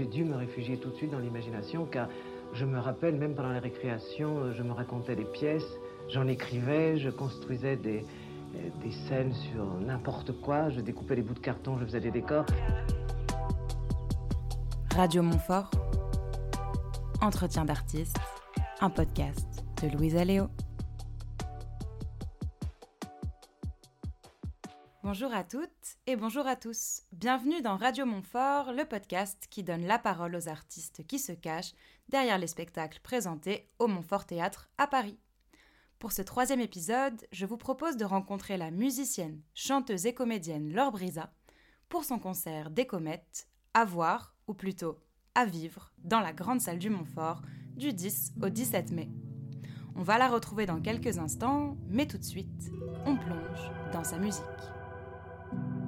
J'ai dû me réfugier tout de suite dans l'imagination car je me rappelle, même pendant les récréations, je me racontais des pièces, j'en écrivais, je construisais des, des scènes sur n'importe quoi, je découpais des bouts de carton, je faisais des décors. Radio Montfort, Entretien d'artistes, un podcast de Louise Aléo. Bonjour à toutes et bonjour à tous. Bienvenue dans Radio Montfort, le podcast qui donne la parole aux artistes qui se cachent derrière les spectacles présentés au Montfort Théâtre à Paris. Pour ce troisième épisode, je vous propose de rencontrer la musicienne, chanteuse et comédienne Laure Brisa pour son concert des comètes à voir, ou plutôt à vivre, dans la grande salle du Montfort du 10 au 17 mai. On va la retrouver dans quelques instants, mais tout de suite, on plonge dans sa musique. thank you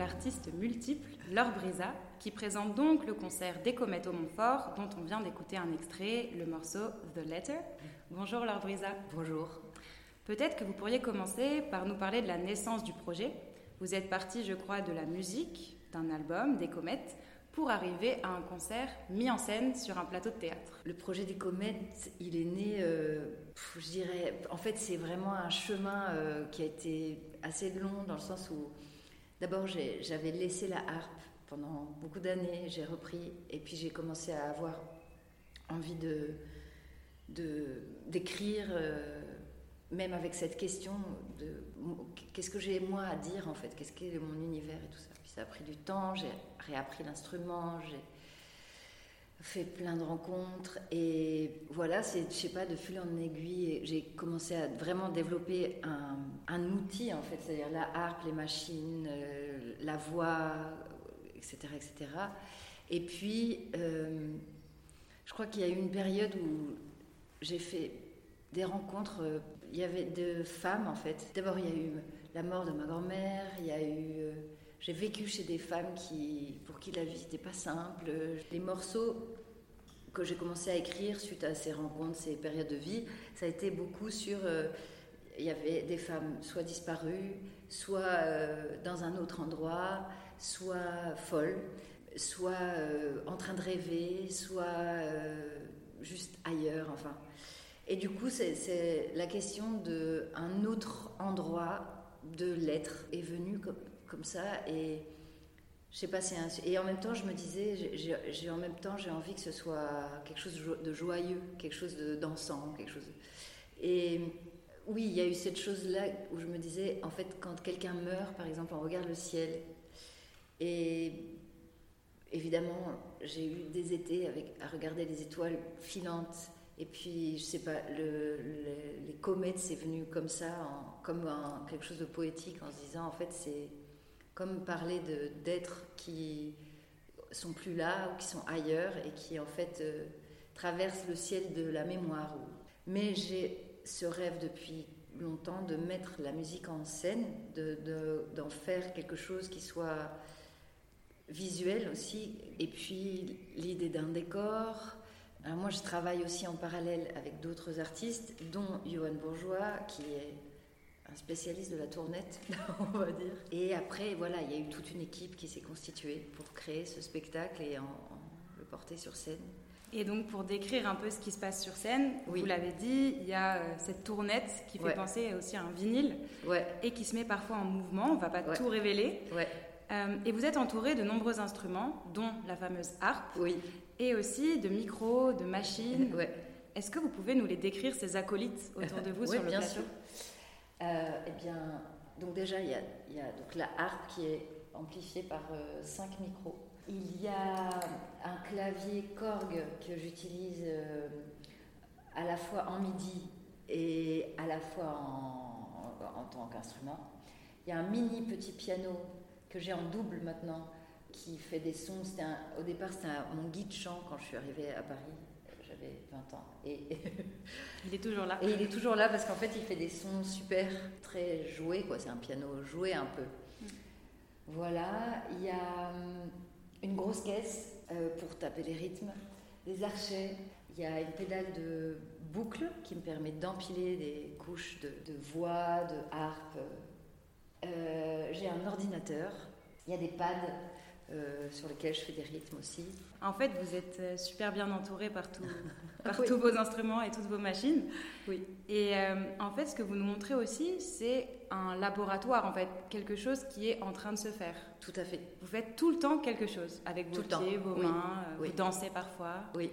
artiste multiple, Laure Brisa, qui présente donc le concert des comètes au Montfort, dont on vient d'écouter un extrait, le morceau The Letter. Bonjour Laure Brisa. Bonjour. Peut-être que vous pourriez commencer par nous parler de la naissance du projet. Vous êtes parti, je crois, de la musique, d'un album, des comètes, pour arriver à un concert mis en scène sur un plateau de théâtre. Le projet des comètes, il est né, euh, je dirais, en fait c'est vraiment un chemin euh, qui a été assez long dans le sens où D'abord, j'avais laissé la harpe pendant beaucoup d'années, j'ai repris, et puis j'ai commencé à avoir envie d'écrire, euh, même avec cette question de qu'est-ce que j'ai moi à dire en fait, qu'est-ce qu'est mon univers et tout ça? Puis ça a pris du temps, j'ai réappris l'instrument, j'ai fait plein de rencontres et voilà, c'est, je sais pas, de fil en aiguille, j'ai commencé à vraiment développer un, outil en fait, c'est-à-dire la harpe, les machines, euh, la voix, etc., etc. Et puis, euh, je crois qu'il y a eu une période où j'ai fait des rencontres. Euh, il y avait deux femmes en fait. D'abord, il y a eu la mort de ma grand-mère, il y a eu j'ai vécu chez des femmes qui, pour qui la vie n'était pas simple. Les morceaux que j'ai commencé à écrire suite à ces rencontres, ces périodes de vie, ça a été beaucoup sur. Euh, il y avait des femmes soit disparues, soit euh, dans un autre endroit, soit folles, soit euh, en train de rêver, soit juste ailleurs, enfin. Et du coup, c'est la question d'un autre endroit de l'être est venue comme, ça et je sais pas, c'est et en même temps je me disais, j'ai en même temps j'ai envie que ce soit quelque chose de joyeux, quelque chose de dansant, quelque chose. Et oui, il y a eu cette chose là où je me disais, en fait, quand quelqu'un meurt, par exemple, on regarde le ciel et évidemment j'ai eu des étés avec à regarder les étoiles filantes. Et puis, je sais pas, le, les comètes, c'est venu comme ça, comme quelque chose de poétique, en se disant, en fait, c'est comme parler d'êtres qui sont plus là ou qui sont ailleurs et qui en fait euh, traverse le ciel de la mémoire. Mais j'ai ce rêve depuis longtemps de mettre la musique en scène, d'en de, faire quelque chose qui soit visuel aussi, et puis l'idée d'un décor. Alors moi, je travaille aussi en parallèle avec d'autres artistes, dont Johan Bourgeois, qui est un spécialiste de la tournette, on va dire. Et après, voilà, il y a eu toute une équipe qui s'est constituée pour créer ce spectacle et en, le porter sur scène. Et donc, pour décrire un peu ce qui se passe sur scène, vous l'avez dit, il y a euh, cette tournette qui fait penser aussi à un vinyle ouais. et qui se met parfois en mouvement. On ne va pas tout révéler. Euh, et vous êtes entouré de nombreux instruments, dont la fameuse harpe, oui. et aussi de micros, de machines. Est-ce que vous pouvez nous les décrire, ces acolytes autour de vous sur le bien plateau? sûr. Euh, eh bien, donc déjà, il y a, il y a donc la harpe qui est amplifiée par cinq micros. Il y a un clavier Korg que j'utilise euh, à la fois en MIDI et à la fois en, tant qu'instrument. Il y a un mini petit piano que j'ai en double maintenant qui fait des sons. au départ, c'était mon guide chant quand je suis arrivée à Paris. J'avais 20 ans. Et il est toujours là. Et il est toujours là parce qu'en fait, il fait des sons super, très joués. C'est un piano joué un peu. Mm. Voilà. Il y a hum, une grosse caisse euh, pour taper les rythmes, des archets. Il y a une pédale de boucle qui me permet d'empiler des couches de, voix, de harpe. Euh, j'ai un ordinateur. Il y a des pads euh, sur lesquels je fais des rythmes aussi. En fait, vous êtes super bien entouré par, par tous vos instruments et toutes vos machines. Oui. Et en fait, ce que vous nous montrez aussi, c'est un laboratoire, en fait, quelque chose qui est en train de se faire. Tout à fait. Vous faites tout le temps quelque chose avec vos pieds, vos mains, euh, vous dansez parfois. Oui.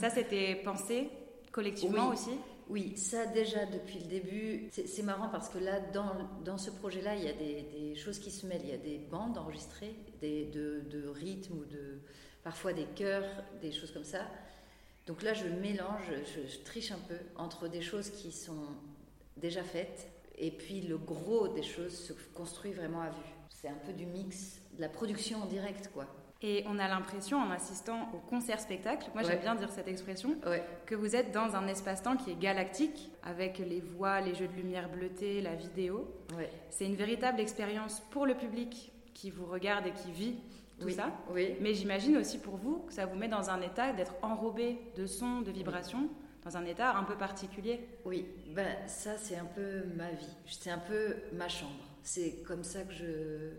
ça, c'était pensé collectivement aussi Oui, ça déjà depuis le début. C'est marrant parce que là, dans, dans ce projet-là, il y a des, choses qui se mêlent. Il y a des bandes enregistrées, des, de, de rythmes ou de, parfois des chœurs, des choses comme ça. Donc là, je mélange, je triche un peu entre des choses qui sont déjà faites et puis le gros des choses se construit vraiment à vue. C'est un peu du mix, de la production en direct, quoi. Et on a l'impression, en assistant au concert-spectacle, moi j'aime bien dire cette expression, que vous êtes dans un espace-temps qui est galactique, avec les voix, les jeux de lumière bleutée, la vidéo. C'est une véritable expérience pour le public qui vous regarde et qui vit tout ça. Mais j'imagine aussi pour vous que ça vous met dans un état d'être enrobé de sons, de vibrations dans un état un peu particulier. Oui, ben, ça c'est un peu ma vie, c'est un peu ma chambre. C'est comme ça que je,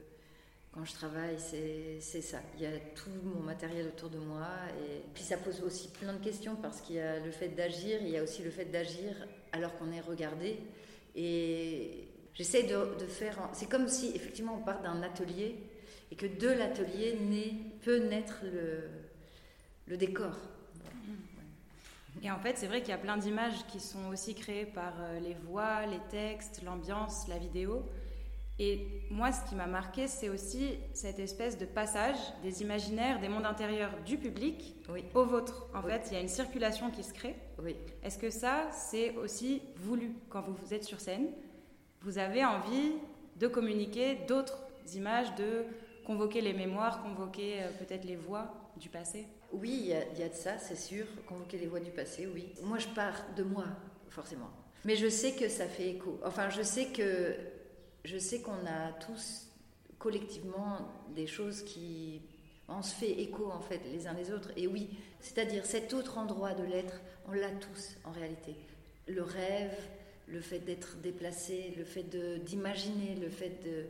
quand je travaille, c'est ça. Il y a tout mon matériel autour de moi et puis ça pose aussi plein de questions parce qu'il y a le fait d'agir, il y a aussi le fait d'agir alors qu'on est regardé et j'essaie de, faire. C'est comme si effectivement on part d'un atelier et que de l'atelier peut naître le, décor. Et en fait, c'est vrai qu'il y a plein d'images qui sont aussi créées par euh, les voix, les textes, l'ambiance, la vidéo. Et moi, ce qui m'a marqué, c'est aussi cette espèce de passage des imaginaires, des mondes intérieurs du public au vôtre. En fait, il y a une circulation qui se crée. Oui. Est-ce que ça, c'est aussi voulu quand vous, vous êtes sur scène? Vous avez envie de communiquer d'autres images, de convoquer les mémoires, convoquer euh, peut-être les voix du passé? Oui, il y, a de ça, c'est sûr. Convoquer les voix du passé, oui. Moi, je pars de moi, forcément. Mais je sais que ça fait écho. Enfin, je sais que je sais qu'on a tous collectivement des choses qui on se fait écho en fait les uns les autres. Et oui, c'est-à-dire cet autre endroit de l'être, on l'a tous en réalité. Le rêve, le fait d'être déplacé, le fait d'imaginer, le fait de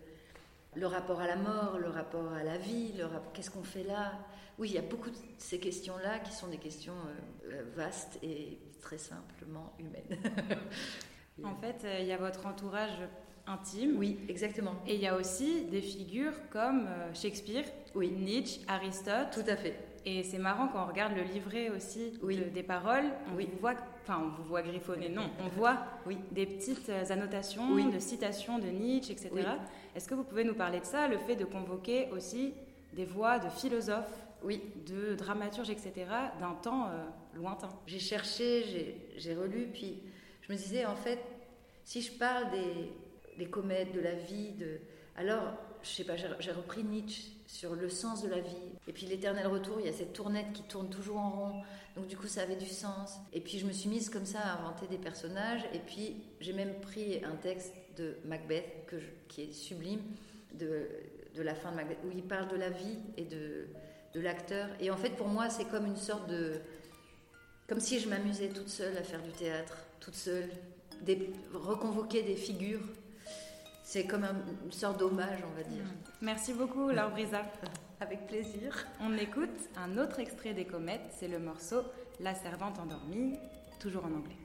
le rapport à la mort, le rapport à la vie, le qu'est-ce qu'on fait là? Oui, il y a beaucoup de ces questions-là qui sont des questions euh, euh, vastes et très simplement humaines. en fait, euh, il y a votre entourage intime. Oui, exactement. Et il y a aussi des figures comme Shakespeare, oui. Nietzsche, Aristote. Tout à fait. Et c'est marrant quand on regarde le livret aussi des paroles, on vous voit, enfin on vous voit griffonner, non, on voit oui. des petites annotations de citations de Nietzsche, etc. Est-ce que vous pouvez nous parler de ça, le fait de convoquer aussi des voix de philosophes oui. de dramaturge, etc., d'un temps euh, lointain? J'ai cherché, j'ai relu, puis je me disais, en fait, si je parle des, des comètes, de la vie, de... alors, je sais pas, j'ai repris Nietzsche, sur le sens de la vie. Et puis l'éternel retour, il y a cette tournette qui tourne toujours en rond. Donc du coup, ça avait du sens. Et puis je me suis mise comme ça à inventer des personnages. Et puis j'ai même pris un texte de Macbeth qui est sublime de, de la fin de Macbeth, où il parle de la vie et de, de l'acteur. Et en fait, pour moi, c'est comme une sorte de... Comme si je m'amusais toute seule à faire du théâtre, toute seule, des, reconvoquer des figures c'est comme une sorte d'hommage, on va dire. Merci beaucoup, Laure Brisa. Avec plaisir. On écoute un autre extrait des comètes, c'est le morceau La servante endormie, toujours en anglais.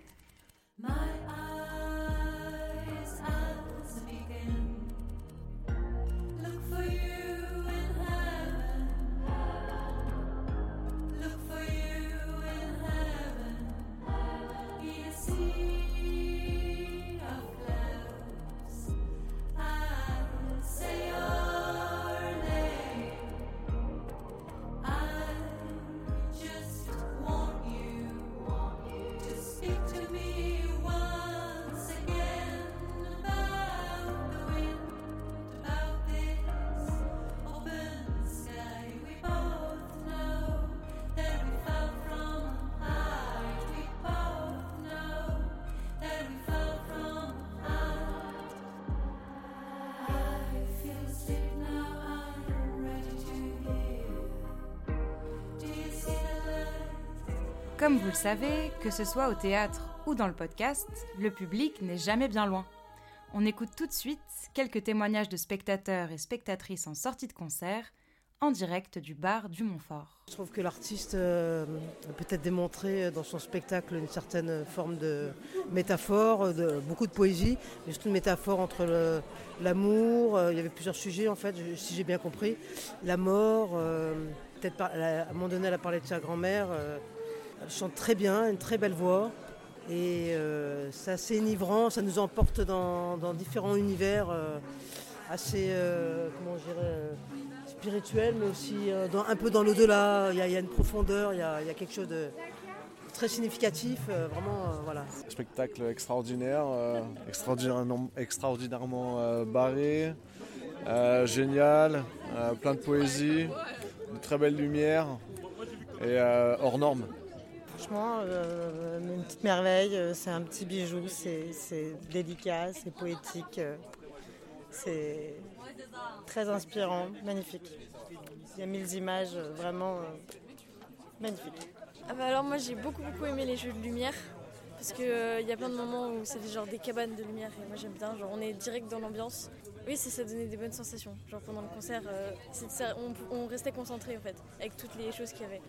Comme vous le savez, que ce soit au théâtre ou dans le podcast, le public n'est jamais bien loin. On écoute tout de suite quelques témoignages de spectateurs et spectatrices en sortie de concert, en direct du bar du Montfort. Je trouve que l'artiste euh, a peut-être démontré dans son spectacle une certaine forme de métaphore, de, beaucoup de poésie, mais surtout une métaphore entre l'amour, euh, il y avait plusieurs sujets en fait, si j'ai bien compris, la mort, euh, peut-être à un moment donné elle a parlé de sa grand-mère, elle chante très bien, une très belle voix. Et euh, c'est assez enivrant, ça nous emporte dans, différents univers euh, assez, euh, comment spirituels, mais aussi un peu dans l'au-delà. Il y, a une profondeur, il y a, quelque chose de très significatif, vraiment, voilà. Spectacle extraordinaire, extraordinairement, extraordinairement barré, génial, plein de poésie, de très belles lumières et hors normes. Franchement, euh, une petite merveille, euh, c'est un petit bijou, c'est délicat, c'est poétique, euh, c'est très inspirant, magnifique. Il y a mille images vraiment magnifiques. Ah bah alors moi j'ai beaucoup beaucoup aimé les jeux de lumière parce qu'il il y a plein de moments où c'est genre des cabanes de lumière et moi j'aime bien, genre on est direct dans l'ambiance. Oui, ça, ça donnait des bonnes sensations. Genre pendant le concert, on, on, restait concentré en fait avec toutes les choses qu'il y avait.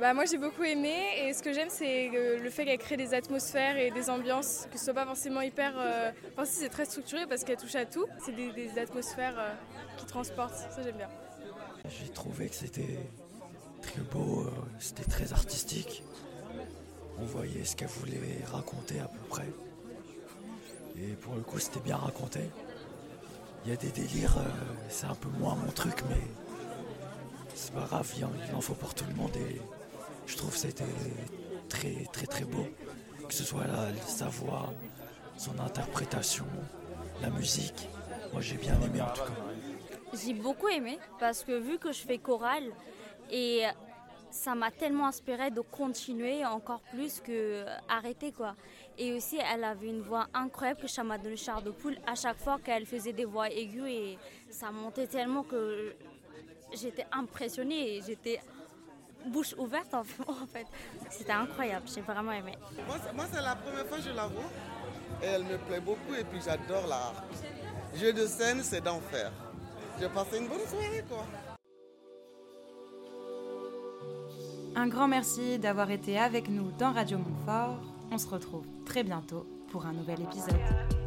Bah, moi j'ai beaucoup aimé et ce que j'aime c'est le fait qu'elle crée des atmosphères et des ambiances, que ce soit pas forcément hyper... Euh, enfin si c'est très structuré parce qu'elle touche à tout, c'est des, atmosphères euh, qui transportent, ça j'aime bien. J'ai trouvé que c'était très beau, euh, c'était très artistique. On voyait ce qu'elle voulait raconter à peu près. Et pour le coup c'était bien raconté. Il y a des délires, c'est un peu moins mon truc mais c'est pas grave, il en, faut pour tout le monde je trouve que c'était très très très beau. Que ce soit sa voix, son interprétation, la musique. Moi j'ai bien aimé en tout cas. J'ai beaucoup aimé parce que vu que je fais chorale et ça m'a tellement inspiré de continuer encore plus que arrêter quoi. Et aussi elle avait une voix incroyable que ça m'a donné char de poule à chaque fois qu'elle faisait des voix aiguës et ça montait tellement que j'étais impressionnée et j'étais bouche ouverte en fait. C'était incroyable, j'ai vraiment aimé. Moi, c'est la première fois que je la vois et elle me plaît beaucoup et puis j'adore l'art. Jeu de scène, c'est d'enfer. J'ai passé une bonne soirée quoi. Un grand merci d'avoir été avec nous dans Radio Montfort. On se retrouve très bientôt pour un nouvel épisode.